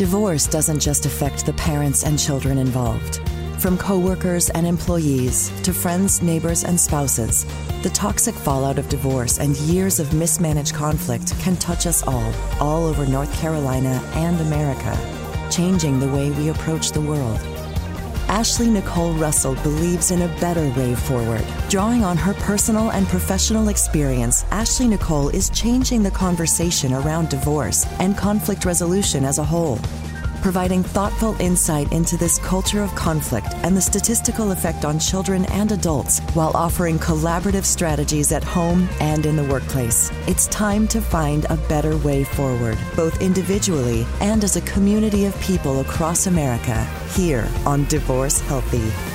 Divorce doesn't just affect the parents and children involved. From coworkers and employees to friends, neighbors, and spouses, the toxic fallout of divorce and years of mismanaged conflict can touch us all, all over North Carolina and America, changing the way we approach the world. Ashley Nicole Russell believes in a better way forward. Drawing on her personal and professional experience, Ashley Nicole is changing the conversation around divorce and conflict resolution as a whole providing thoughtful insight into this culture of conflict and the statistical effect on children and adults while offering collaborative strategies at home and in the workplace. It's time to find a better way forward, both individually and as a community of people across America, here on Divorce Healthy.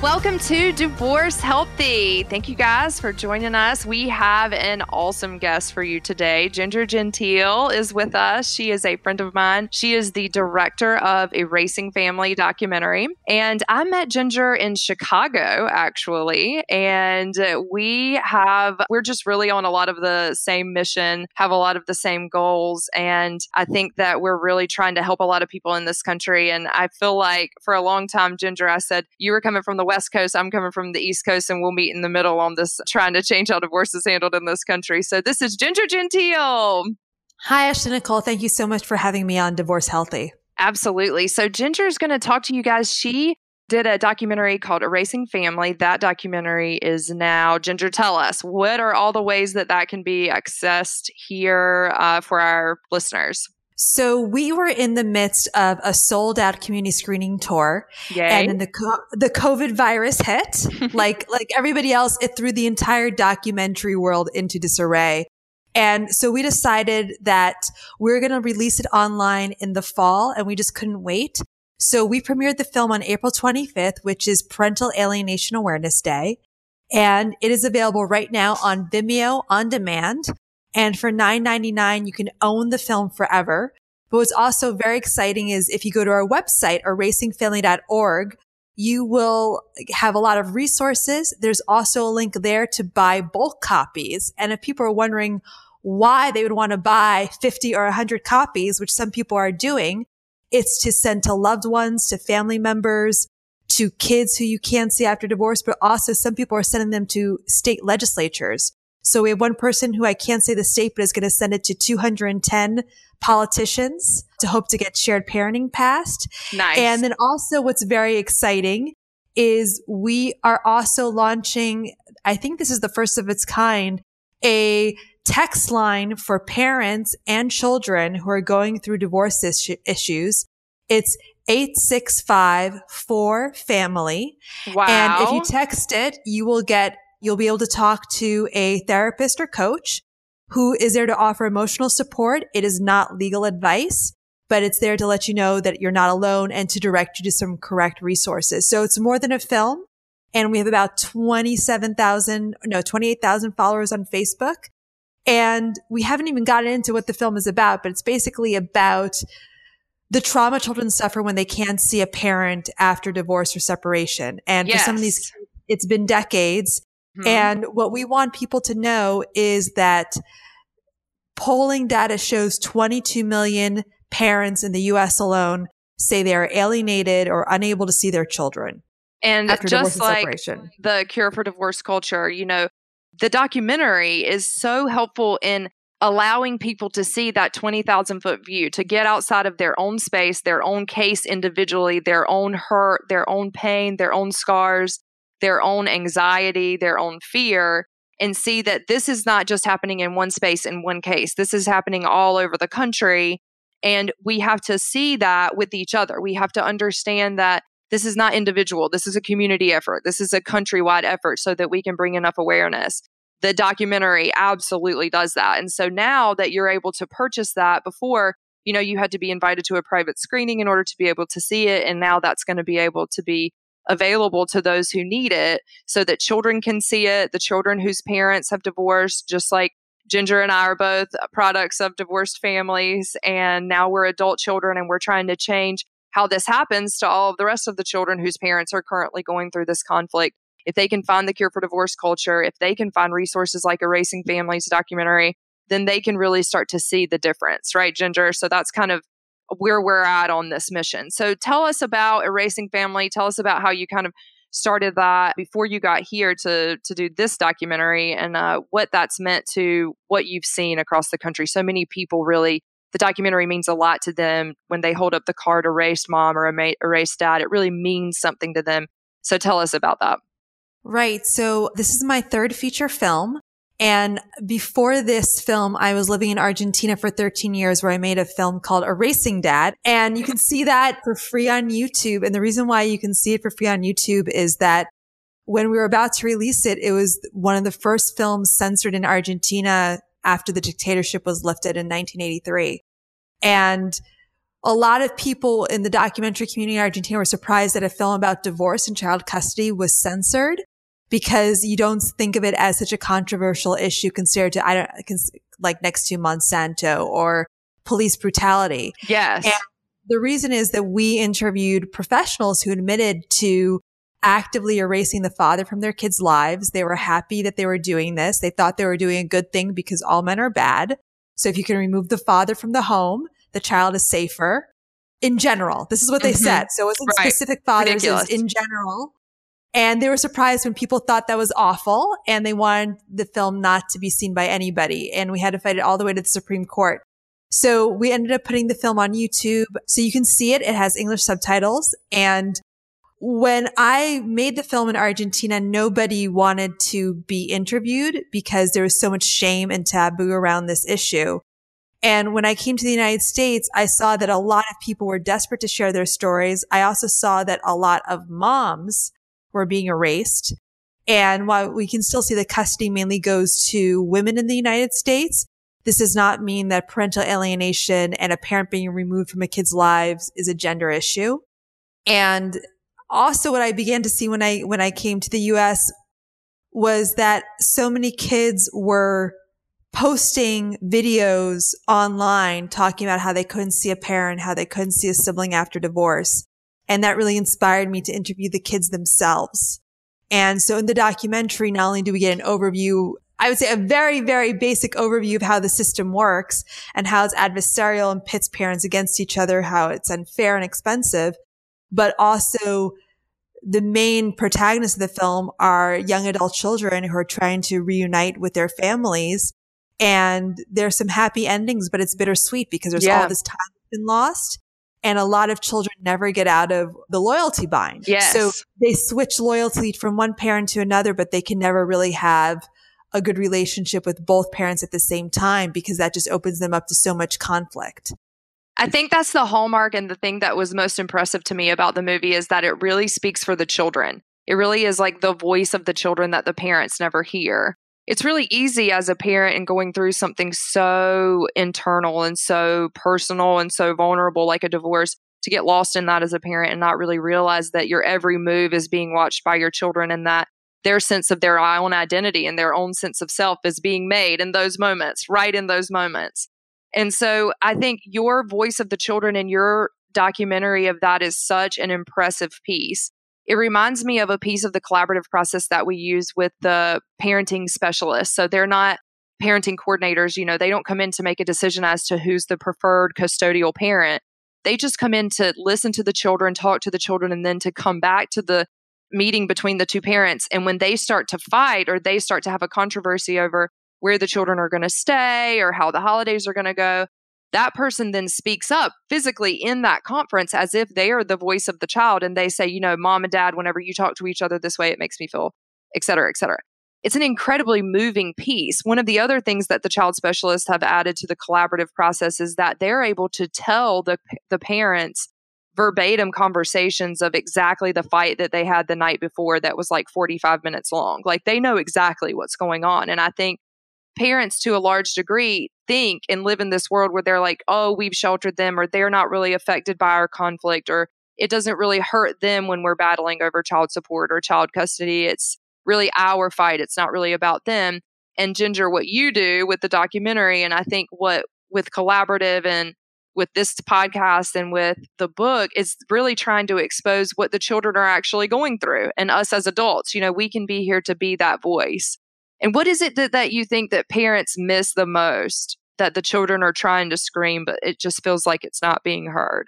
Welcome to Divorce Healthy. Thank you guys for joining us. We have an awesome guest for you today. Ginger Gentile is with us. She is a friend of mine. She is the director of Erasing Family documentary. And I met Ginger in Chicago, actually. And we have, we're just really on a lot of the same mission, have a lot of the same goals. And I think that we're really trying to help a lot of people in this country. And I feel like for a long time, Ginger, I said, you were coming from the West Coast, I'm coming from the East Coast, and we'll meet in the middle on this trying to change how divorce is handled in this country. So this is Ginger Gentile. Hi, Ashley Nicole. Thank you so much for having me on Divorce Healthy. Absolutely. So Ginger is going to talk to you guys. She did a documentary called Erasing Family. That documentary is now, Ginger, tell us what are all the ways that that can be accessed here uh, for our listeners? So we were in the midst of a sold out community screening tour. Yay. And then the, the COVID virus hit. like, like everybody else, it threw the entire documentary world into disarray. And so we decided that we are going to release it online in the fall and we just couldn't wait. So we premiered the film on April 25th, which is Parental Alienation Awareness Day. And it is available right now on Vimeo on demand. And for $9.99, you can own the film forever. But what's also very exciting is if you go to our website, erasingfamily.org, you will have a lot of resources. There's also a link there to buy bulk copies. And if people are wondering why they would want to buy 50 or 100 copies, which some people are doing, it's to send to loved ones, to family members, to kids who you can't see after divorce, but also some people are sending them to state legislatures. So we have one person who I can't say the state, but is going to send it to 210 politicians to hope to get shared parenting passed. Nice. And then also what's very exciting is we are also launching, I think this is the first of its kind, a text line for parents and children who are going through divorce issues. It's 865 4 family. Wow. And if you text it, you will get You'll be able to talk to a therapist or coach who is there to offer emotional support. It is not legal advice, but it's there to let you know that you're not alone and to direct you to some correct resources. So it's more than a film. And we have about 27,000, no, 28,000 followers on Facebook. And we haven't even gotten into what the film is about, but it's basically about the trauma children suffer when they can't see a parent after divorce or separation. And yes. for some of these, it's been decades. Mm-hmm. And what we want people to know is that polling data shows 22 million parents in the US alone say they are alienated or unable to see their children. And just like separation. the cure for divorce culture, you know, the documentary is so helpful in allowing people to see that 20,000 foot view, to get outside of their own space, their own case individually, their own hurt, their own pain, their own scars, their own anxiety, their own fear, and see that this is not just happening in one space in one case. This is happening all over the country. And we have to see that with each other. We have to understand that this is not individual. This is a community effort. This is a countrywide effort so that we can bring enough awareness. The documentary absolutely does that. And so now that you're able to purchase that before, you know, you had to be invited to a private screening in order to be able to see it. And now that's going to be able to be available to those who need it so that children can see it, the children whose parents have divorced, just like Ginger and I are both products of divorced families. And now we're adult children and we're trying to change how this happens to all of the rest of the children whose parents are currently going through this conflict. If they can find the cure for divorce culture, if they can find resources like Erasing Families documentary, then they can really start to see the difference, right, Ginger? So that's kind of where we're at on this mission. So tell us about Erasing Family. Tell us about how you kind of started that before you got here to to do this documentary and uh, what that's meant to what you've seen across the country. So many people really the documentary means a lot to them when they hold up the card erased mom or erased dad. It really means something to them. So tell us about that. Right. So this is my third feature film. And before this film, I was living in Argentina for 13 years where I made a film called Erasing Dad. And you can see that for free on YouTube. And the reason why you can see it for free on YouTube is that when we were about to release it, it was one of the first films censored in Argentina after the dictatorship was lifted in 1983. And a lot of people in the documentary community in Argentina were surprised that a film about divorce and child custody was censored because you don't think of it as such a controversial issue compared to, I don't, like next to Monsanto or police brutality. Yes. And the reason is that we interviewed professionals who admitted to actively erasing the father from their kids' lives. They were happy that they were doing this. They thought they were doing a good thing because all men are bad. So if you can remove the father from the home, the child is safer in general. This is what they mm-hmm. said. So it wasn't right. specific fathers, it was in general. And they were surprised when people thought that was awful and they wanted the film not to be seen by anybody. And we had to fight it all the way to the Supreme Court. So we ended up putting the film on YouTube so you can see it. It has English subtitles. And when I made the film in Argentina, nobody wanted to be interviewed because there was so much shame and taboo around this issue. And when I came to the United States, I saw that a lot of people were desperate to share their stories. I also saw that a lot of moms were being erased. And while we can still see that custody mainly goes to women in the United States, this does not mean that parental alienation and a parent being removed from a kid's lives is a gender issue. And also what I began to see when I, when I came to the US was that so many kids were posting videos online talking about how they couldn't see a parent, how they couldn't see a sibling after divorce. And that really inspired me to interview the kids themselves. And so in the documentary, not only do we get an overview, I would say a very, very basic overview of how the system works and how it's adversarial and pits parents against each other, how it's unfair and expensive, but also the main protagonists of the film are young adult children who are trying to reunite with their families. And there's some happy endings, but it's bittersweet because there's yeah. all this time been lost. And a lot of children never get out of the loyalty bind. Yes. So they switch loyalty from one parent to another, but they can never really have a good relationship with both parents at the same time because that just opens them up to so much conflict. I think that's the hallmark and the thing that was most impressive to me about the movie is that it really speaks for the children. It really is like the voice of the children that the parents never hear it's really easy as a parent and going through something so internal and so personal and so vulnerable like a divorce to get lost in that as a parent and not really realize that your every move is being watched by your children and that their sense of their own identity and their own sense of self is being made in those moments, right in those moments. And so I think your voice of the children in your documentary of that is such an impressive piece it reminds me of a piece of the collaborative process that we use with the parenting specialists. So they're not parenting coordinators, you know, they don't come in to make a decision as to who's the preferred custodial parent. They just come in to listen to the children, talk to the children, and then to come back to the meeting between the two parents. And when they start to fight or they start to have a controversy over where the children are going to stay or how the holidays are going to go, that person then speaks up physically in that conference as if they are the voice of the child and they say, you know, mom and dad, whenever you talk to each other this way, it makes me feel, et cetera, et cetera. It's an incredibly moving piece. One of the other things that the child specialists have added to the collaborative process is that they're able to tell the, the parents verbatim conversations of exactly the fight that they had the night before that was like 45 minutes long. Like they know exactly what's going on. And I think parents to a large degree think and live in this world where they're like, oh, we've sheltered them or they're not really affected by our conflict or it doesn't really hurt them when we're battling over child support or child custody. It's really our fight. It's not really about them. And Ginger, what you do with the documentary, and I think what with collaborative and with this podcast and with the book is really trying to expose what the children are actually going through and us as adults you know we can be here to be that voice And what is it that, that you think that parents miss the most that the children are trying to scream, but it just feels like it's not being heard?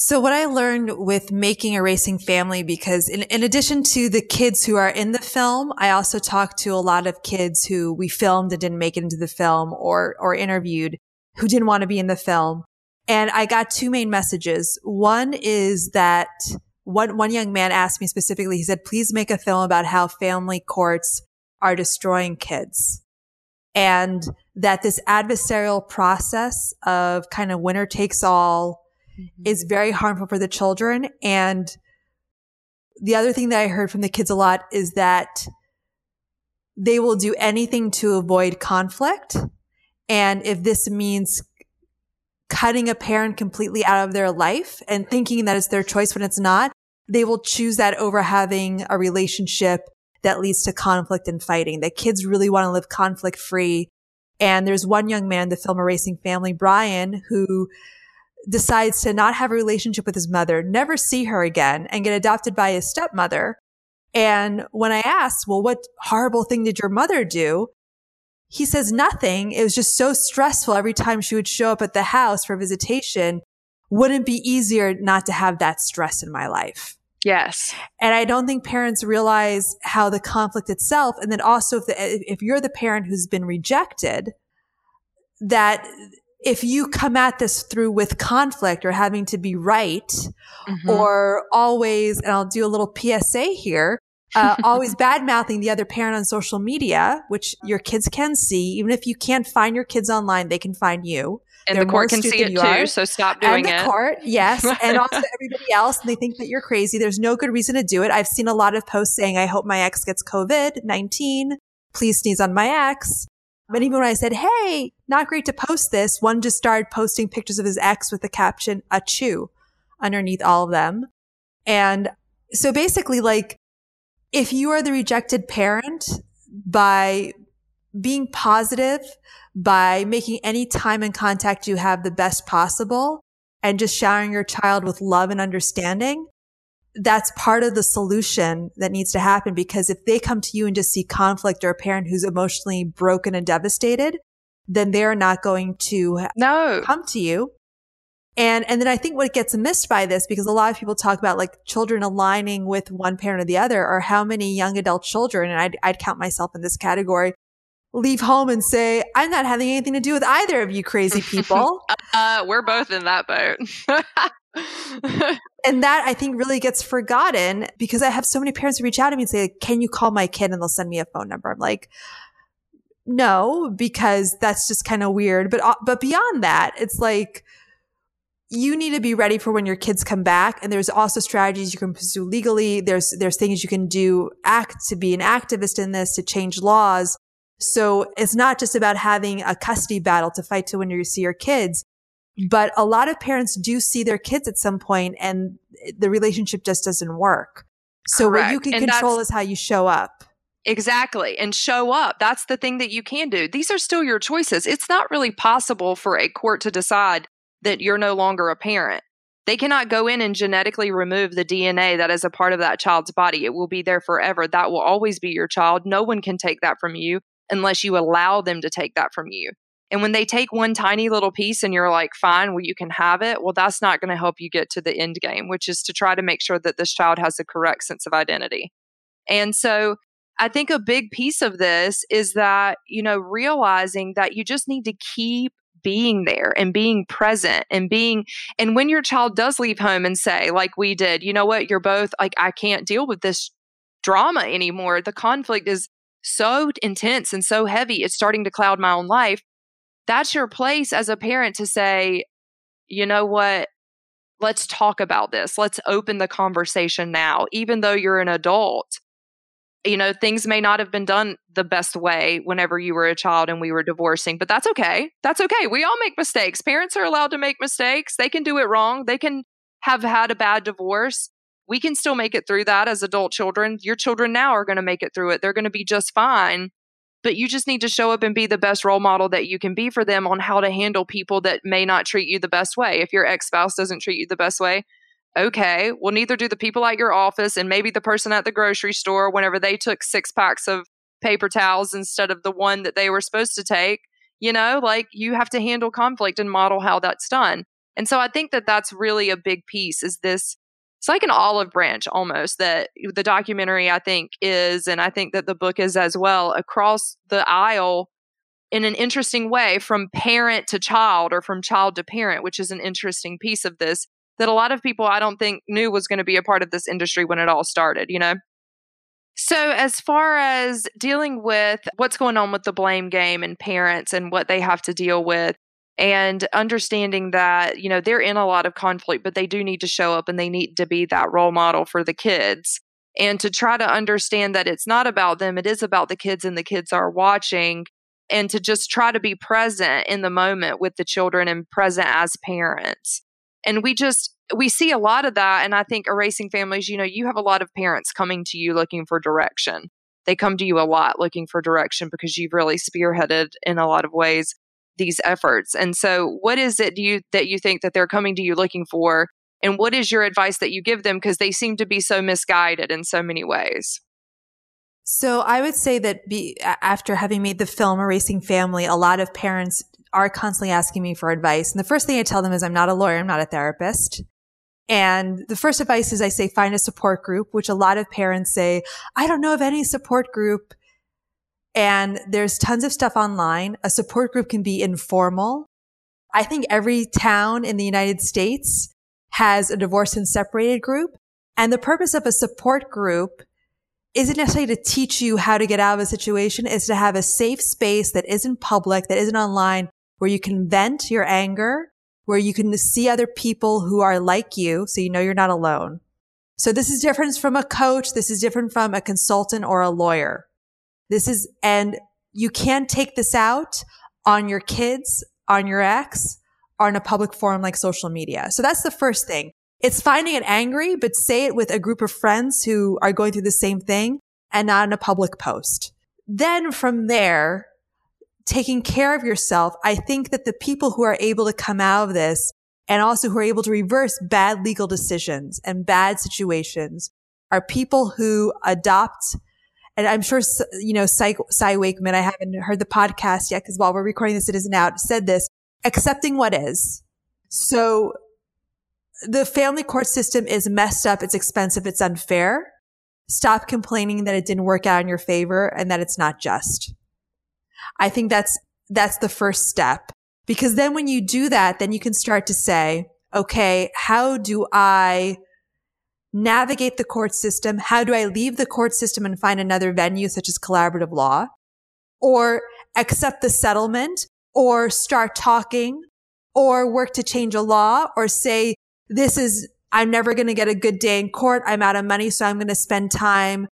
So what I learned with making Erasing Family, because in, in, addition to the kids who are in the film, I also talked to a lot of kids who we filmed and didn't make it into the film or, or interviewed who didn't want to be in the film. And I got two main messages. One is that one, one young man asked me specifically, he said, please make a film about how family courts are destroying kids and that this adversarial process of kind of winner takes all mm-hmm. is very harmful for the children. And the other thing that I heard from the kids a lot is that they will do anything to avoid conflict. And if this means cutting a parent completely out of their life and thinking that it's their choice when it's not, they will choose that over having a relationship that leads to conflict and fighting. That kids really want to live conflict free. And there's one young man, the film Erasing Family, Brian, who decides to not have a relationship with his mother, never see her again, and get adopted by his stepmother. And when I asked, well, what horrible thing did your mother do? He says nothing. It was just so stressful every time she would show up at the house for visitation. Wouldn't be easier not to have that stress in my life. Yes. And I don't think parents realize how the conflict itself, and then also if, the, if you're the parent who's been rejected, that if you come at this through with conflict or having to be right mm-hmm. or always, and I'll do a little PSA here, uh, always bad mouthing the other parent on social media, which your kids can see. Even if you can't find your kids online, they can find you. And the court can see it too, are. so stop doing it. and the it. court, yes, and also everybody else, and they think that you're crazy. There's no good reason to do it. I've seen a lot of posts saying, "I hope my ex gets COVID nineteen. Please sneeze on my ex." But even when I said, Hey, not great to post this, one just started posting pictures of his ex with the caption, a chew underneath all of them. And so basically, like, if you are the rejected parent by being positive, by making any time and contact you have the best possible and just showering your child with love and understanding, that's part of the solution that needs to happen because if they come to you and just see conflict or a parent who's emotionally broken and devastated, then they're not going to no. come to you. And, and then I think what gets missed by this, because a lot of people talk about like children aligning with one parent or the other, or how many young adult children, and I'd, I'd count myself in this category, leave home and say, I'm not having anything to do with either of you crazy people. uh, we're both in that boat. and that I think really gets forgotten because I have so many parents who reach out to me and say, Can you call my kid? And they'll send me a phone number. I'm like, no, because that's just kind of weird. But, uh, but beyond that, it's like, you need to be ready for when your kids come back. And there's also strategies you can pursue legally. There's, there's things you can do act to be an activist in this, to change laws. So it's not just about having a custody battle to fight to when you see your kids. But a lot of parents do see their kids at some point and the relationship just doesn't work. So Correct. what you can and control is how you show up. Exactly. And show up. That's the thing that you can do. These are still your choices. It's not really possible for a court to decide that you're no longer a parent. They cannot go in and genetically remove the DNA that is a part of that child's body. It will be there forever. That will always be your child. No one can take that from you unless you allow them to take that from you. And when they take one tiny little piece and you're like, fine, well, you can have it, well, that's not going to help you get to the end game, which is to try to make sure that this child has the correct sense of identity. And so I think a big piece of this is that, you know, realizing that you just need to keep being there and being present and being and when your child does leave home and say like we did you know what you're both like i can't deal with this drama anymore the conflict is so intense and so heavy it's starting to cloud my own life that's your place as a parent to say, you know what? Let's talk about this. Let's open the conversation now, even though you're an adult. You know, things may not have been done the best way whenever you were a child and we were divorcing, but that's okay. That's okay. We all make mistakes. Parents are allowed to make mistakes. They can do it wrong. They can have had a bad divorce. We can still make it through that as adult children. Your children now are going to make it through it. They're going to be just fine but you just need to show up and be the best role model that you can be for them on how to handle people that may not treat you the best way. If your ex spouse doesn't treat you the best way, okay, well, neither do the people at your office and maybe the person at the grocery store whenever they took six packs of paper towels instead of the one that they were supposed to take. You know, like you have to handle conflict and model how that's done. And so I think that that's really a big piece is this it's like an olive branch almost that the documentary I think is and I think that the book is as well across the aisle in an interesting way from parent to child or from child to parent, which is an interesting piece of this that a lot of people I don't think knew was going to be a part of this industry when it all started, you know? So, as far as dealing with what's going on with the blame game and parents and what they have to deal with, and understanding that, you know, they're in a lot of conflict, but they do need to show up and they need to be that role model for the kids. And to try to understand that it's not about them, it is about the kids and the kids are watching and to just try to be present in the moment with the children and present as parents. And we just, we see a lot of that. And I think erasing families, you know, you have a lot of parents coming to you looking for direction. They come to you a lot looking for direction because you've really spearheaded in a lot of ways these efforts. And so, what is it do you that you think that they're coming to you looking for? And what is your advice that you give them because they seem to be so misguided in so many ways? So I would say that be, after having made the film Erasing Family, a lot of parents are constantly asking me for advice. And the first thing I tell them is I'm not a lawyer, I'm not a therapist. And the first advice is I say find a support group, which a lot of parents say, I don't know of any support group. And there's tons of stuff online. A support group can be informal. I think every town in the United States has a divorce and separated group. And the purpose of a support group isn't necessarily to teach you how to get out of a situation. It's to have a safe space that isn't public, that isn't online, where you can vent your anger, where you can see other people who are like you. So you know you're not alone. So this is different from a coach. This is different from a consultant or a lawyer. This is, and you can't take this out on your kids, on your ex, or in a public forum like social media. So that's the first thing. It's finding it angry, but say it with a group of friends who are going through the same thing and not in a public post. Then from there, taking care of yourself, I think that the people who are able to come out of this and also who are able to reverse bad legal decisions and bad situations are people who adopt and I'm sure, you know, Cy, Cy Wakeman, I haven't heard the podcast yet because while we're recording this, it isn't out, said this, accepting what is. So the family court system is messed up. It's expensive. It's unfair. Stop complaining that it didn't work out in your favor and that it's not just. I think that's, that's the first step because then when you do that, then you can start to say, okay, how do I navigate the court system? How do I leave the court system and find another venue such as collaborative law or accept the settlement or start talking or work to change a law or say this is, I'm never going to get a good day in court. I'm out of money. So I'm going to spend time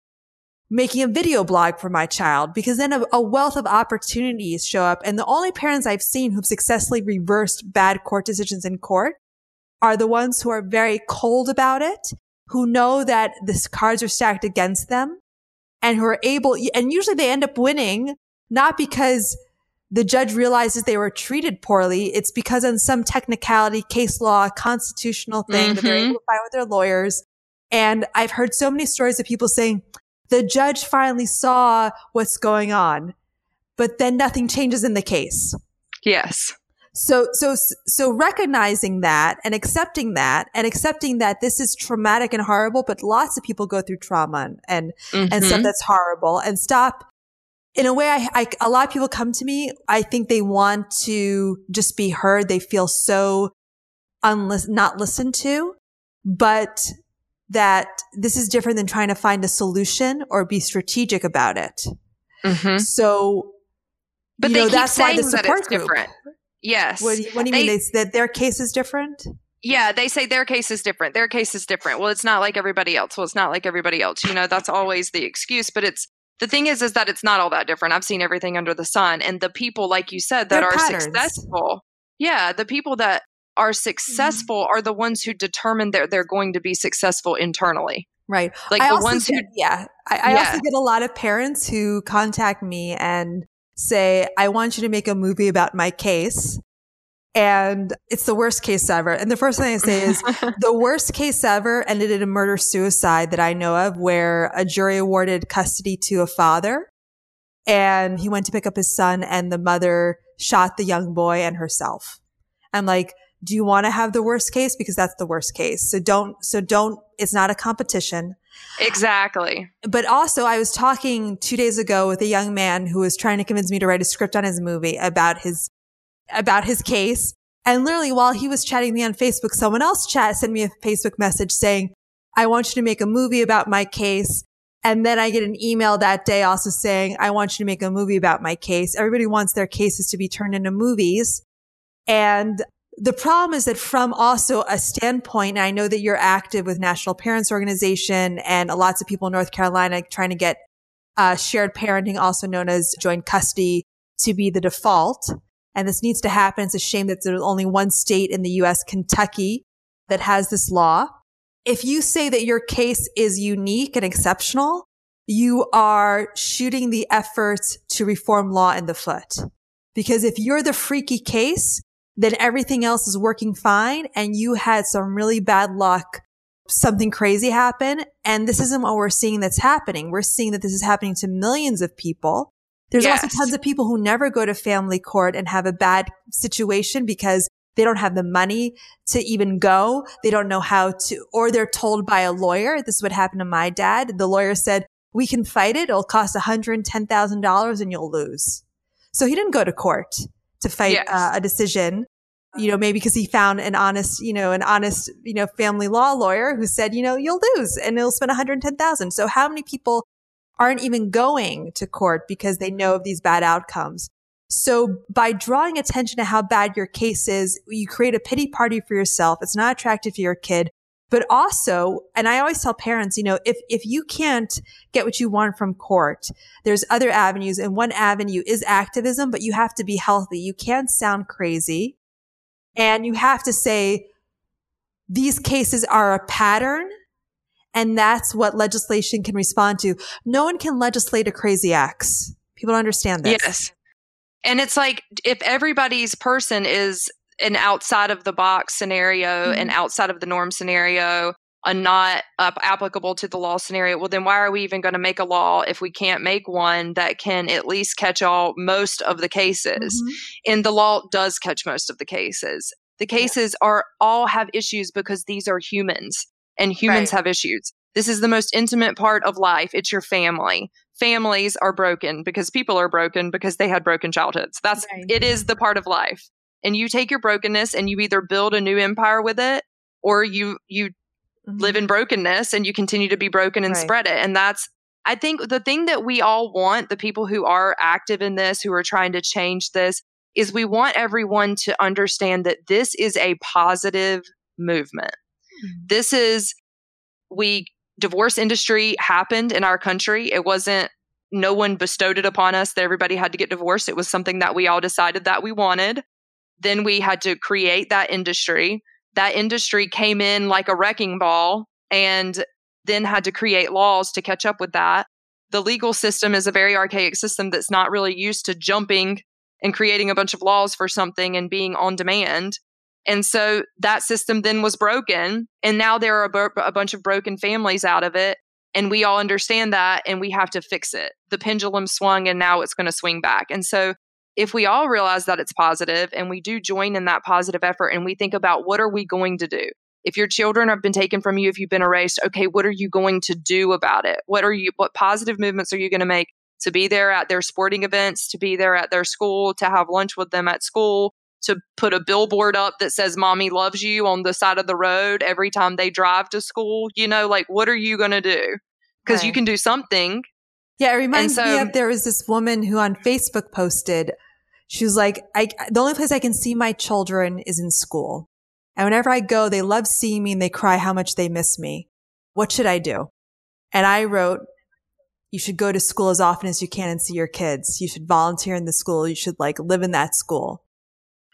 making a video blog for my child because then a, a, wealth of opportunities show up. And the only parents I've seen who've successfully reversed bad court decisions in court are the ones who are very cold about it, who know that the cards are stacked against them and who are able, and usually they end up winning, not because the judge realizes they were treated poorly, it's because on some technicality, case law, constitutional thing mm-hmm. that they're able to find with their lawyers. And I've heard so many stories of people saying the judge finally saw what's going on, but then nothing changes in the case. Yes. So, so, so recognizing that and accepting that and accepting that this is traumatic and horrible, but lots of people go through trauma and, and, mm-hmm. and stuff mm-hmm. that's horrible and stop in a way, I, I, a lot of people come to me. I think they want to just be heard. They feel so unlis- not listened to, but that this is different than trying to find a solution or be strategic about it. Mm-hmm. So, but they know, keep saying that it's group, different. Yes. What do you, what do you they, mean? They, that their case is different? Yeah, they say their case is different. Their case is different. Well, it's not like everybody else. Well, it's not like everybody else. You know, that's always the excuse, but it's the thing is is that it's not all that different i've seen everything under the sun and the people like you said that They're are patterns. successful yeah the people that are mm-hmm. successful mm-hmm. are the ones who determine that they're going to be successful internally right like I the ones get, who yeah I, I yeah. also get a lot of parents who contact me and say i want you to make a movie about my case and it's the worst case ever. And the first thing I say is the worst case ever ended in a murder suicide that I know of where a jury awarded custody to a father and he went to pick up his son and the mother shot the young boy and herself. I'm like, do you want to have the worst case? Because that's the worst case. So don't, so don't, it's not a competition. Exactly. But also I was talking two days ago with a young man who was trying to convince me to write a script on his movie about his, about his case. And literally while he was chatting me on Facebook, someone else chat sent me a Facebook message saying, I want you to make a movie about my case. And then I get an email that day also saying, I want you to make a movie about my case. Everybody wants their cases to be turned into movies. And the problem is that from also a standpoint, and I know that you're active with National Parents Organization and lots of people in North Carolina trying to get uh, shared parenting, also known as joint custody, to be the default. And this needs to happen. It's a shame that there's only one state in the U.S., Kentucky, that has this law if you say that your case is unique and exceptional, you are shooting the efforts to reform law in the foot. Because if you're the freaky case, then everything else is working fine and you had some really bad luck. Something crazy happen. And this isn't what we're seeing that's happening. We're seeing that this is happening to millions of people. There's yes. also tons of people who never go to family court and have a bad situation because they don't have the money to even go. They don't know how to, or they're told by a lawyer. This is what happened to my dad. The lawyer said, we can fight it. It'll cost $110,000 and you'll lose. So he didn't go to court to fight yes. uh, a decision, you know, maybe because he found an honest, you know, an honest, you know, family law lawyer who said, you know, you'll lose and it'll spend 110,000. So how many people aren't even going to court because they know of these bad outcomes? So by drawing attention to how bad your case is, you create a pity party for yourself. It's not attractive to your kid. But also, and I always tell parents, you know, if, if you can't get what you want from court, there's other avenues and one avenue is activism, but you have to be healthy. You can't sound crazy and you have to say these cases are a pattern and that's what legislation can respond to. No one can legislate a crazy acts. People understand this. Yes. And it's like if everybody's person is an outside of the box scenario mm-hmm. and outside of the norm scenario, a not uh, applicable to the law scenario, well, then why are we even going to make a law if we can't make one that can at least catch all most of the cases? Mm-hmm. And the law does catch most of the cases. The cases yeah. are all have issues because these are humans and humans right. have issues. This is the most intimate part of life. It's your family families are broken because people are broken because they had broken childhoods. That's right. it is the part of life. And you take your brokenness and you either build a new empire with it or you you mm-hmm. live in brokenness and you continue to be broken and right. spread it. And that's I think the thing that we all want, the people who are active in this, who are trying to change this, is we want everyone to understand that this is a positive movement. Mm-hmm. This is we divorce industry happened in our country. It wasn't no one bestowed it upon us that everybody had to get divorced. It was something that we all decided that we wanted. Then we had to create that industry. That industry came in like a wrecking ball and then had to create laws to catch up with that. The legal system is a very archaic system that's not really used to jumping and creating a bunch of laws for something and being on demand. And so that system then was broken. And now there are a bunch of broken families out of it. And we all understand that and we have to fix it. The pendulum swung and now it's going to swing back. And so if we all realize that it's positive and we do join in that positive effort and we think about what are we going to do? If your children have been taken from you, if you've been erased, okay, what are you going to do about it? What are you what positive movements are you going to make to be there at their sporting events, to be there at their school, to have lunch with them at school, to put a billboard up that says mommy loves you on the side of the road every time they drive to school you know like what are you going to do because right. you can do something yeah it reminds so, me of there was this woman who on facebook posted she was like I, the only place i can see my children is in school and whenever i go they love seeing me and they cry how much they miss me what should i do and i wrote you should go to school as often as you can and see your kids. You should volunteer in the school. You should like live in that school.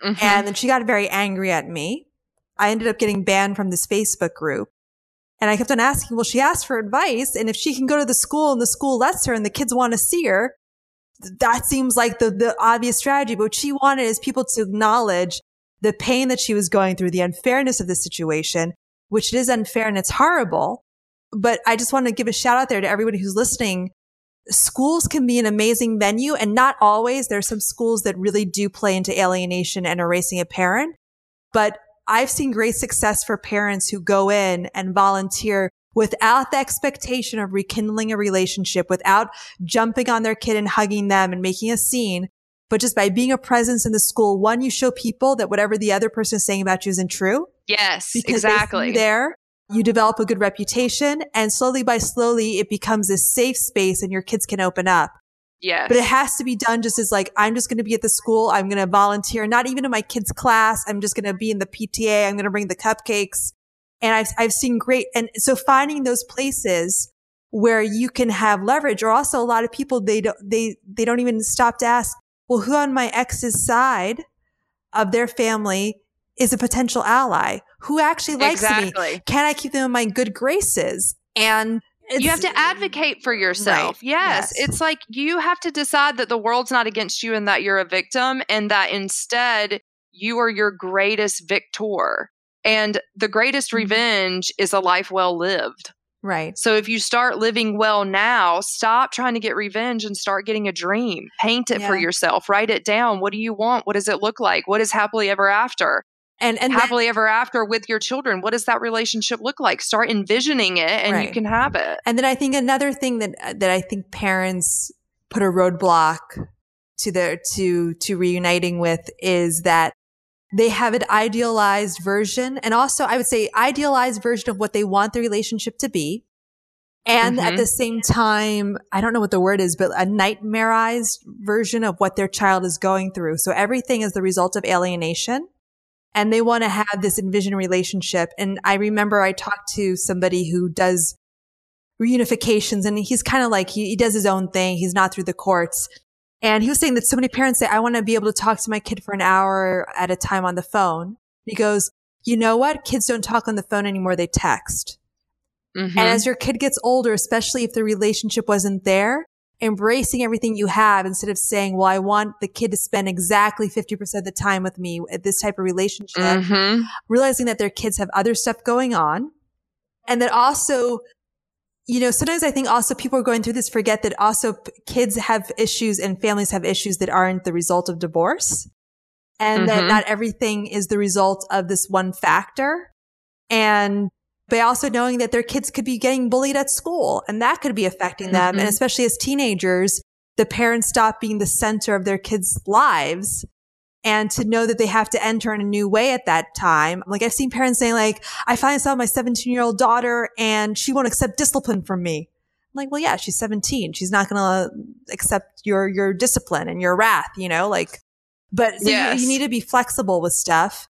Mm-hmm. And then she got very angry at me. I ended up getting banned from this Facebook group. And I kept on asking, well, she asked for advice. And if she can go to the school and the school lets her and the kids want to see her, that seems like the, the obvious strategy. But what she wanted is people to acknowledge the pain that she was going through, the unfairness of the situation, which it is unfair and it's horrible. But I just want to give a shout out there to everybody who's listening schools can be an amazing venue and not always. There's some schools that really do play into alienation and erasing a parent, but I've seen great success for parents who go in and volunteer without the expectation of rekindling a relationship, without jumping on their kid and hugging them and making a scene, but just by being a presence in the school. One, you show people that whatever the other person is saying about you isn't true. Yes, exactly. there, you develop a good reputation and slowly by slowly it becomes this safe space and your kids can open up. Yeah. But it has to be done just as like, I'm just going to be at the school. I'm going to volunteer, not even in my kids class. I'm just going to be in the PTA. I'm going to bring the cupcakes. And I've, I've seen great. And so finding those places where you can have leverage or also a lot of people, they don't, they, they don't even stop to ask, well, who on my ex's side of their family is a potential ally? Who actually likes exactly. me? Can I keep them in my good graces? And you have to advocate for yourself. Right. Yes. yes. It's like you have to decide that the world's not against you and that you're a victim and that instead you are your greatest victor. And the greatest mm-hmm. revenge is a life well lived. Right. So if you start living well now, stop trying to get revenge and start getting a dream. Paint it yeah. for yourself. Write it down. What do you want? What does it look like? What is happily ever after? And, and happily then, ever after with your children. What does that relationship look like? Start envisioning it and right. you can have it. And then I think another thing that that I think parents put a roadblock to their to to reuniting with is that they have an idealized version and also I would say idealized version of what they want the relationship to be. And mm-hmm. at the same time, I don't know what the word is, but a nightmareized version of what their child is going through. So everything is the result of alienation and they want to have this envisioned relationship. And I remember I talked to somebody who does reunifications and he's kind of like, he, he does his own thing. He's not through the courts. And he was saying that so many parents say, I want to be able to talk to my kid for an hour at a time on the phone. He goes, you know what? Kids don't talk on the phone anymore. They text. Mm-hmm. And as your kid gets older, especially if the relationship wasn't there, embracing everything you have instead of saying, well, I want the kid to spend exactly 50% of the time with me at this type of relationship, mm-hmm. realizing that their kids have other stuff going on. And that also you know, sometimes I think also people are going through this forget that also kids have issues and families have issues that aren't the result of divorce and mm-hmm. that not everything is the result of this one factor. And by also knowing that their kids could be getting bullied at school and that could be affecting them. Mm-hmm. And especially as teenagers, the parents stop being the center of their kids' lives and to know that they have to enter in a new way at that time. Like I've seen parents saying like, I finally saw my 17 year old daughter and she won't accept discipline from me. I'm like, well, yeah, she's 17. She's not going to accept your, your discipline and your wrath, you know, like, but so yes. you, you, need to be flexible with stuff.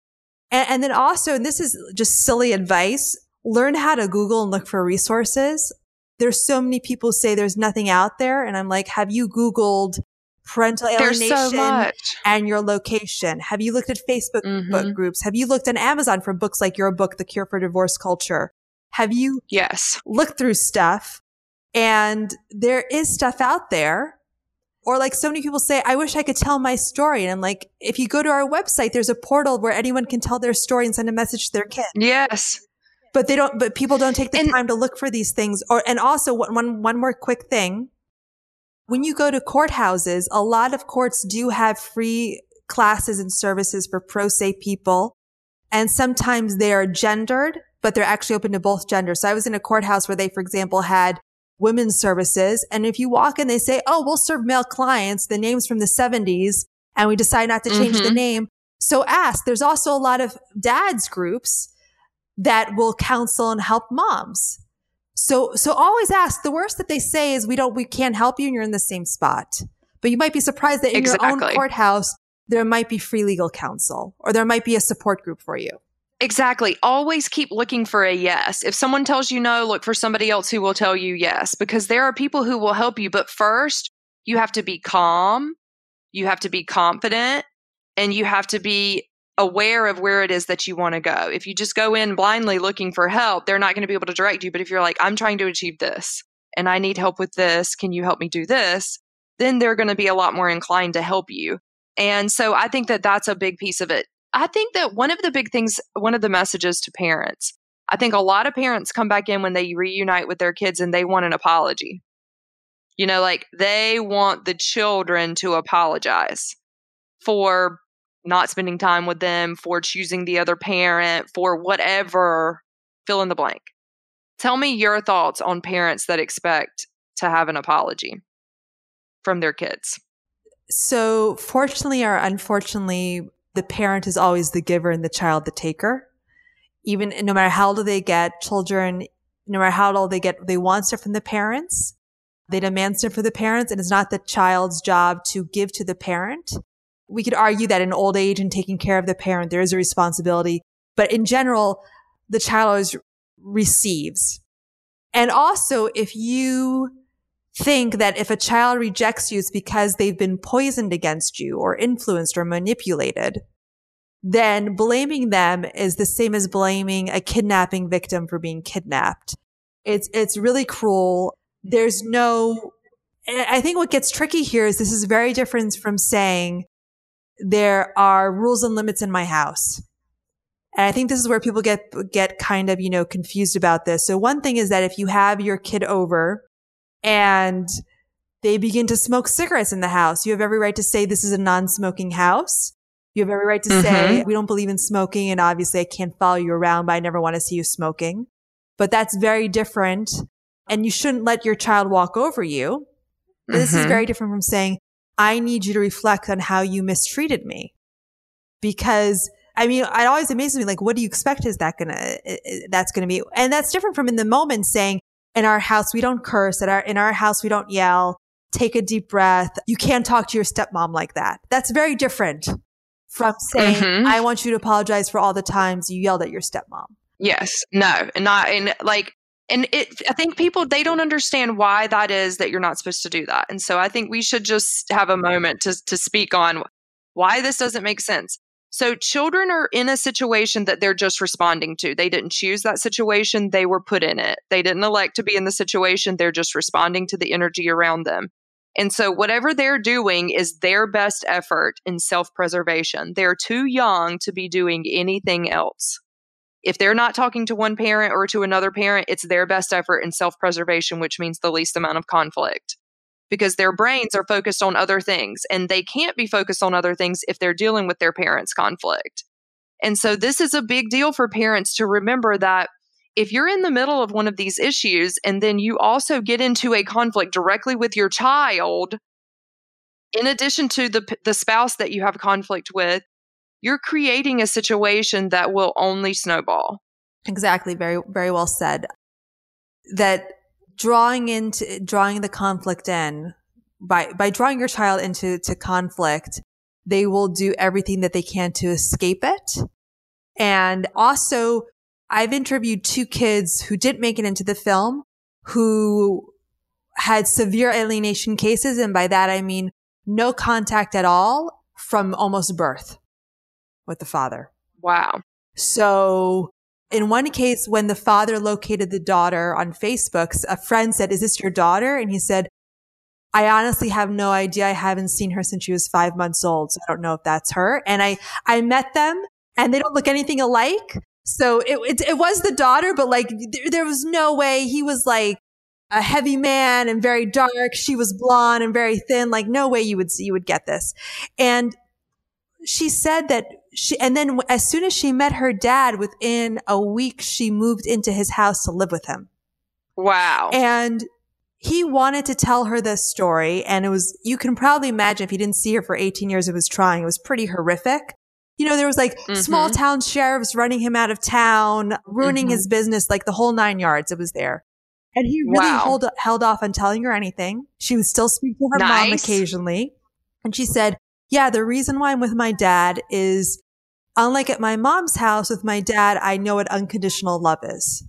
And, and then also, and this is just silly advice, learn how to Google and look for resources. There's so many people say there's nothing out there. And I'm like, have you Googled parental alienation so and your location? Have you looked at Facebook mm-hmm. book groups? Have you looked on Amazon for books like your book, The Cure for Divorce Culture? Have you yes looked through stuff? And there is stuff out there. Or like so many people say, I wish I could tell my story. And I'm like, if you go to our website, there's a portal where anyone can tell their story and send a message to their kid. Yes. But they don't, but people don't take the and, time to look for these things. Or, and also one, one more quick thing when you go to courthouses, a lot of courts do have free classes and services for pro se people. And sometimes they are gendered, but they're actually open to both genders. So I was in a courthouse where they, for example, had women's services. And if you walk in, they say, Oh, we'll serve male clients. The name's from the seventies and we decide not to change mm-hmm. the name. So ask. There's also a lot of dads groups that will counsel and help moms. So, so always ask. The worst that they say is we don't, we can't help you and you're in the same spot. But you might be surprised that in exactly. your own courthouse, there might be free legal counsel or there might be a support group for you. Exactly. Always keep looking for a yes. If someone tells you no, look for somebody else who will tell you yes, because there are people who will help you. But first, you have to be calm, you have to be confident, and you have to be aware of where it is that you want to go. If you just go in blindly looking for help, they're not going to be able to direct you. But if you're like, I'm trying to achieve this and I need help with this, can you help me do this? Then they're going to be a lot more inclined to help you. And so I think that that's a big piece of it. I think that one of the big things, one of the messages to parents, I think a lot of parents come back in when they reunite with their kids and they want an apology. You know, like they want the children to apologize for not spending time with them, for choosing the other parent, for whatever, fill in the blank. Tell me your thoughts on parents that expect to have an apology from their kids. So, fortunately or unfortunately, the parent is always the giver and the child the taker. Even no matter how old they get, children, no matter how old they get, they want stuff from the parents. They demand stuff for the parents, and it's not the child's job to give to the parent. We could argue that in old age and taking care of the parent, there is a responsibility. But in general, the child always receives. And also, if you think that if a child rejects you, it's because they've been poisoned against you or influenced or manipulated, then blaming them is the same as blaming a kidnapping victim for being kidnapped. It's, it's really cruel. There's no, I think what gets tricky here is this is very different from saying there are rules and limits in my house. And I think this is where people get, get kind of, you know, confused about this. So one thing is that if you have your kid over and they begin to smoke cigarettes in the house. You have every right to say this is a non-smoking house. You have every right to mm-hmm. say we don't believe in smoking and obviously I can't follow you around, but I never want to see you smoking. But that's very different and you shouldn't let your child walk over you. Mm-hmm. This is mm-hmm. very different from saying, I need you to reflect on how you mistreated me. Because I mean, it always amazes me, like, what do you expect is that gonna, that's gonna be? And that's different from in the moment saying, in our house, we don't curse. At our, in our house, we don't yell. Take a deep breath. You can't talk to your stepmom like that. That's very different from saying, mm-hmm. I want you to apologize for all the times you yelled at your stepmom. Yes. No. Not, and like, and it, I think people, they don't understand why that is that you're not supposed to do that. And so I think we should just have a moment to, to speak on why this doesn't make sense. So children are in a situation that they're just responding to. They didn't choose that situation, they were put in it. They didn't elect to be in the situation, they're just responding to the energy around them. And so, whatever they're doing is their best effort in self preservation. They're too young to be doing anything else. If they're not talking to one parent or to another parent, it's their best effort in self preservation, which means the least amount of conflict because their brains are focused on other things and they can't be focused on other things if they're dealing with their parents' conflict. And so this is a big deal for parents to remember that if you're in the middle of one of these issues and then you also get into a conflict directly with your child, in addition to the, the spouse that you have conflict with, you're creating a situation that will only snowball. Exactly. Very, very well said. That drawing into drawing the conflict in by by drawing your child into to conflict they will do everything that they can to escape it and also i've interviewed two kids who didn't make it into the film who had severe alienation cases and by that i mean no contact at all from almost birth with the father wow so in one case, when the father located the daughter on Facebook, a friend said, is this your daughter? And he said, I honestly have no idea. I haven't seen her since she was five months old. So I don't know if that's her. And I, I met them and they don't look anything alike. So it, it, it was the daughter, but like there, there was no way he was like a heavy man and very dark. She was blonde and very thin. Like no way you would see, you would get this. And she said that she, and then as soon as she met her dad, within a week, she moved into his house to live with him. Wow. And he wanted to tell her this story. And it was, you can probably imagine if he didn't see her for 18 years, it was trying. It was pretty horrific. You know, there was like mm-hmm. small town sheriffs running him out of town, ruining mm-hmm. his business, like the whole nine yards. It was there. And he really wow. hold, held off on telling her anything. She would still speak to her nice. mom occasionally. And she said, yeah, the reason why I'm with my dad is unlike at my mom's house with my dad, I know what unconditional love is.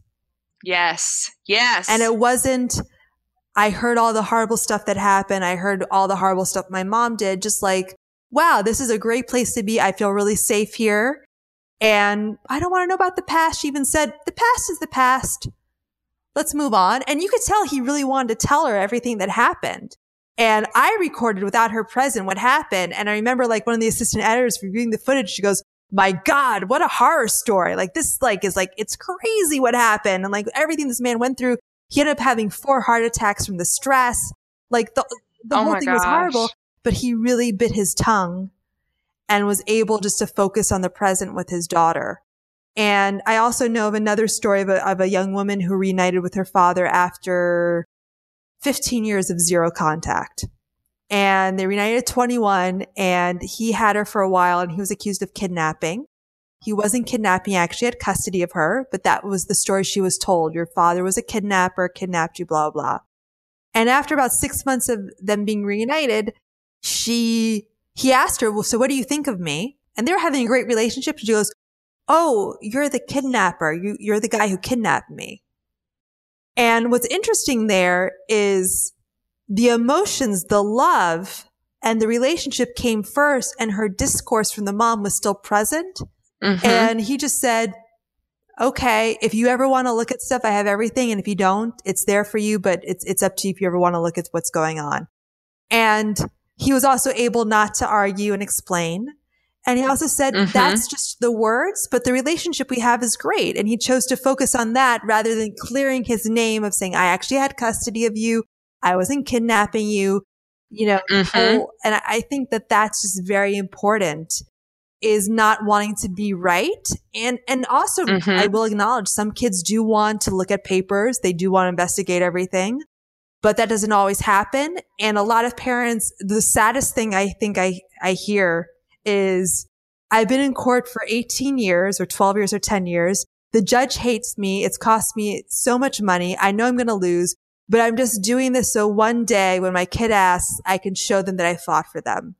Yes. Yes. And it wasn't, I heard all the horrible stuff that happened. I heard all the horrible stuff my mom did, just like, wow, this is a great place to be. I feel really safe here. And I don't want to know about the past. She even said, the past is the past. Let's move on. And you could tell he really wanted to tell her everything that happened. And I recorded without her present what happened. And I remember like one of the assistant editors reviewing the footage. She goes, my God, what a horror story. Like this, like, is like, it's crazy what happened. And like everything this man went through, he ended up having four heart attacks from the stress. Like the the oh whole thing gosh. was horrible, but he really bit his tongue and was able just to focus on the present with his daughter. And I also know of another story of a, of a young woman who reunited with her father after 15 years of zero contact. And they reunited at 21 and he had her for a while and he was accused of kidnapping. He wasn't kidnapping, he actually had custody of her, but that was the story she was told. Your father was a kidnapper, kidnapped you, blah, blah. And after about six months of them being reunited, she, he asked her, well, so what do you think of me? And they were having a great relationship. She goes, Oh, you're the kidnapper. You, you're the guy who kidnapped me. And what's interesting there is the emotions, the love and the relationship came first and her discourse from the mom was still present. Mm-hmm. And he just said, okay, if you ever want to look at stuff, I have everything. And if you don't, it's there for you, but it's, it's up to you if you ever want to look at what's going on. And he was also able not to argue and explain. And he also said, mm-hmm. that's just the words, but the relationship we have is great. And he chose to focus on that rather than clearing his name of saying, I actually had custody of you. I wasn't kidnapping you, you know, mm-hmm. and I think that that's just very important is not wanting to be right. And, and also mm-hmm. I will acknowledge some kids do want to look at papers. They do want to investigate everything, but that doesn't always happen. And a lot of parents, the saddest thing I think I, I hear is I've been in court for 18 years or 12 years or 10 years. The judge hates me. It's cost me so much money. I know I'm going to lose, but I'm just doing this so one day when my kid asks, I can show them that I fought for them.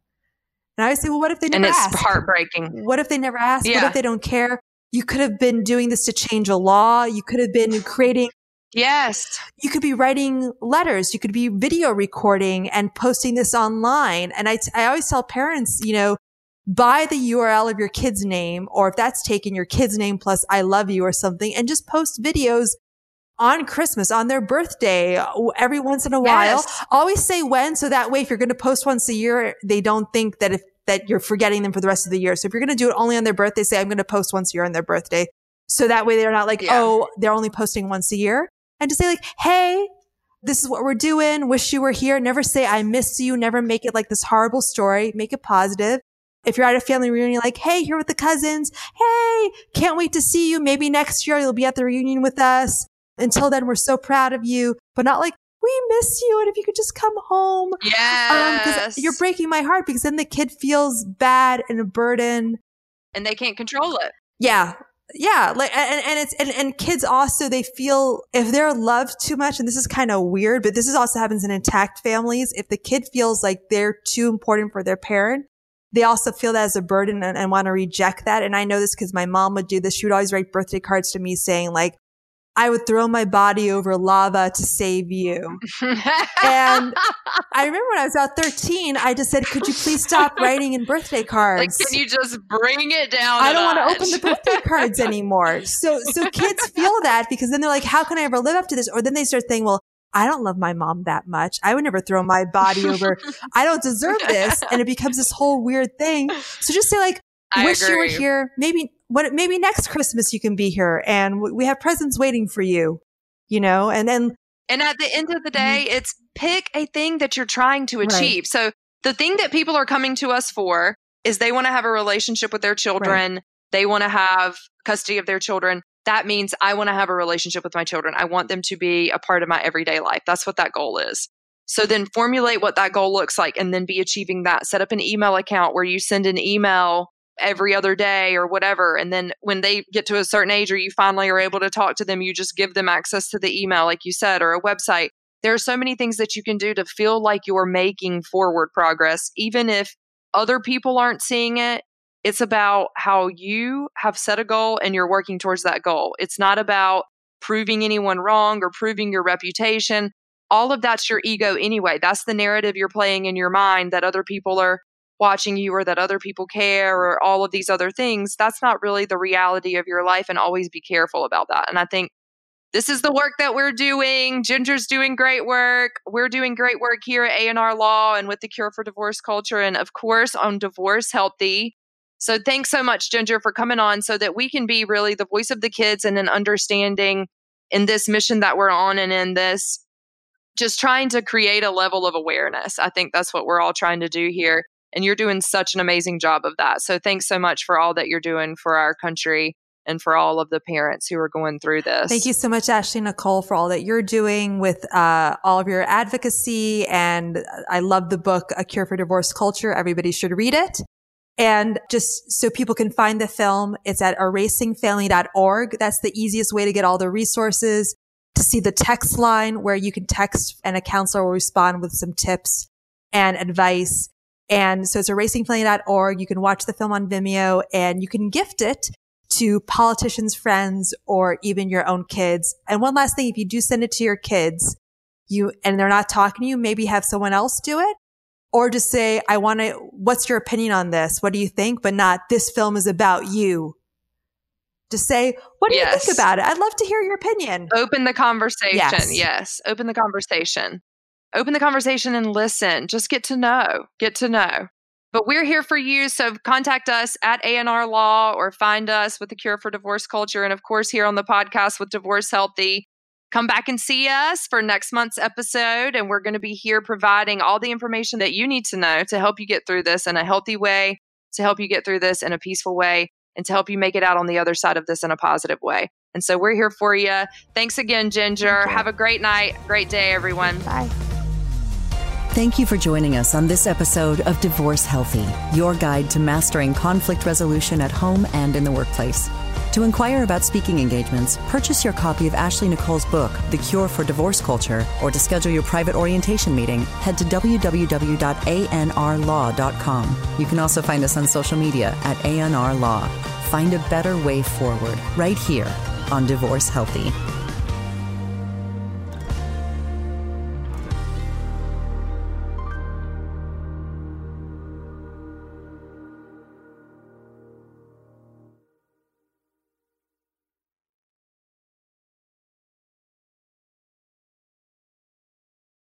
And I say, well, what if they never And it's ask? heartbreaking. What if they never ask? Yeah. What if they don't care? You could have been doing this to change a law. You could have been creating. Yes. You could be writing letters. You could be video recording and posting this online. And I, I always tell parents, you know, buy the URL of your kid's name, or if that's taken your kid's name plus I love you or something, and just post videos on Christmas, on their birthday, every once in a while. Yes. Always say when, so that way, if you're going to post once a year, they don't think that if that you're forgetting them for the rest of the year. So if you're going to do it only on their birthday, say I'm going to post once a year on their birthday. So that way they're not like, yeah. oh, they're only posting once a year. And to say like, hey, this is what we're doing. Wish you were here. Never say I miss you. Never make it like this horrible story. Make it positive. If you're at a family reunion, like, hey, here with the cousins. Hey, can't wait to see you. Maybe next year you'll be at the reunion with us. Until then, we're so proud of you, but not like, we miss you. And if you could just come home. Yes. Um, you're breaking my heart because then the kid feels bad and a burden. And they can't control it. Yeah. Yeah. Like, and, and it's, and, and kids also, they feel if they're loved too much, and this is kind of weird, but this is also happens in intact families. If the kid feels like they're too important for their parent, they also feel that as a burden and, and want to reject that. And I know this because my mom would do this. She would always write birthday cards to me saying like, I would throw my body over lava to save you. and I remember when I was about 13, I just said, could you please stop writing in birthday cards? Like, can you just bring it down? I don't want to open the birthday cards anymore. So, so kids feel that because then they're like, how can I ever live up to this? Or then they start saying, well, I don't love my mom that much. I would never throw my body over. I don't deserve this. And it becomes this whole weird thing. So just say like, I wish agree. you were here. Maybe what, maybe next Christmas you can be here and we have presents waiting for you, you know, and then. And at the end of the day, mm-hmm. it's pick a thing that you're trying to achieve. Right. So the thing that people are coming to us for is they want to have a relationship with their children. Right. They want to have custody of their children. That means I want to have a relationship with my children. I want them to be a part of my everyday life. That's what that goal is. So then formulate what that goal looks like and then be achieving that. Set up an email account where you send an email every other day or whatever. And then when they get to a certain age or you finally are able to talk to them, you just give them access to the email, like you said, or a website. There are so many things that you can do to feel like you're making forward progress, even if other people aren't seeing it. It's about how you have set a goal and you're working towards that goal. It's not about proving anyone wrong or proving your reputation. All of that's your ego anyway. That's the narrative you're playing in your mind that other people are watching you or that other people care or all of these other things, that's not really the reality of your life. And always be careful about that. And I think this is the work that we're doing. Ginger's doing great work. We're doing great work here at A&R Law and with the Cure for Divorce Culture. And of course, on Divorce Healthy. So thanks so much, Ginger, for coming on so that we can be really the voice of the kids and an understanding in this mission that we're on and in this just trying to create a level of awareness. I think that's what we're all trying to do here. And you're doing such an amazing job of that. So thanks so much for all that you're doing for our country and for all of the parents who are going through this. Thank you so much, Ashley Nicole, for all that you're doing with uh, all of your advocacy. And I love the book, A Cure for Divorce Culture. Everybody should read it. And just so people can find the film, it's at erasingfamily.org. That's the easiest way to get all the resources to see the text line where you can text and a counselor will respond with some tips and advice. And so it's erasingfamily.org. You can watch the film on Vimeo and you can gift it to politicians' friends or even your own kids. And one last thing, if you do send it to your kids, you, and they're not talking to you, maybe have someone else do it or just say, I want to, what's your opinion on this? What do you think? But not this film is about you. Just say, what do yes. you think about it? I'd love to hear your opinion. Open the conversation. Yes. yes. Open the conversation. Open the conversation and listen. Just get to know. Get to know. But we're here for you. So contact us at ANR Law or find us with the Cure for Divorce Culture. And of course, here on the podcast with Divorce Healthy. Come back and see us for next month's episode. And we're going to be here providing all the information that you need to know to help you get through this in a healthy way, to help you get through this in a peaceful way, and to help you make it out on the other side of this in a positive way. And so we're here for you. Thanks again, Ginger. Have a great night, great day, everyone. Bye. Thank you for joining us on this episode of Divorce Healthy, your guide to mastering conflict resolution at home and in the workplace. To inquire about speaking engagements, purchase your copy of Ashley Nicole's book, The Cure for Divorce Culture, or to schedule your private orientation meeting, head to www.anrlaw.com. You can also find us on social media at ANR Law. Find a better way forward right here on Divorce Healthy.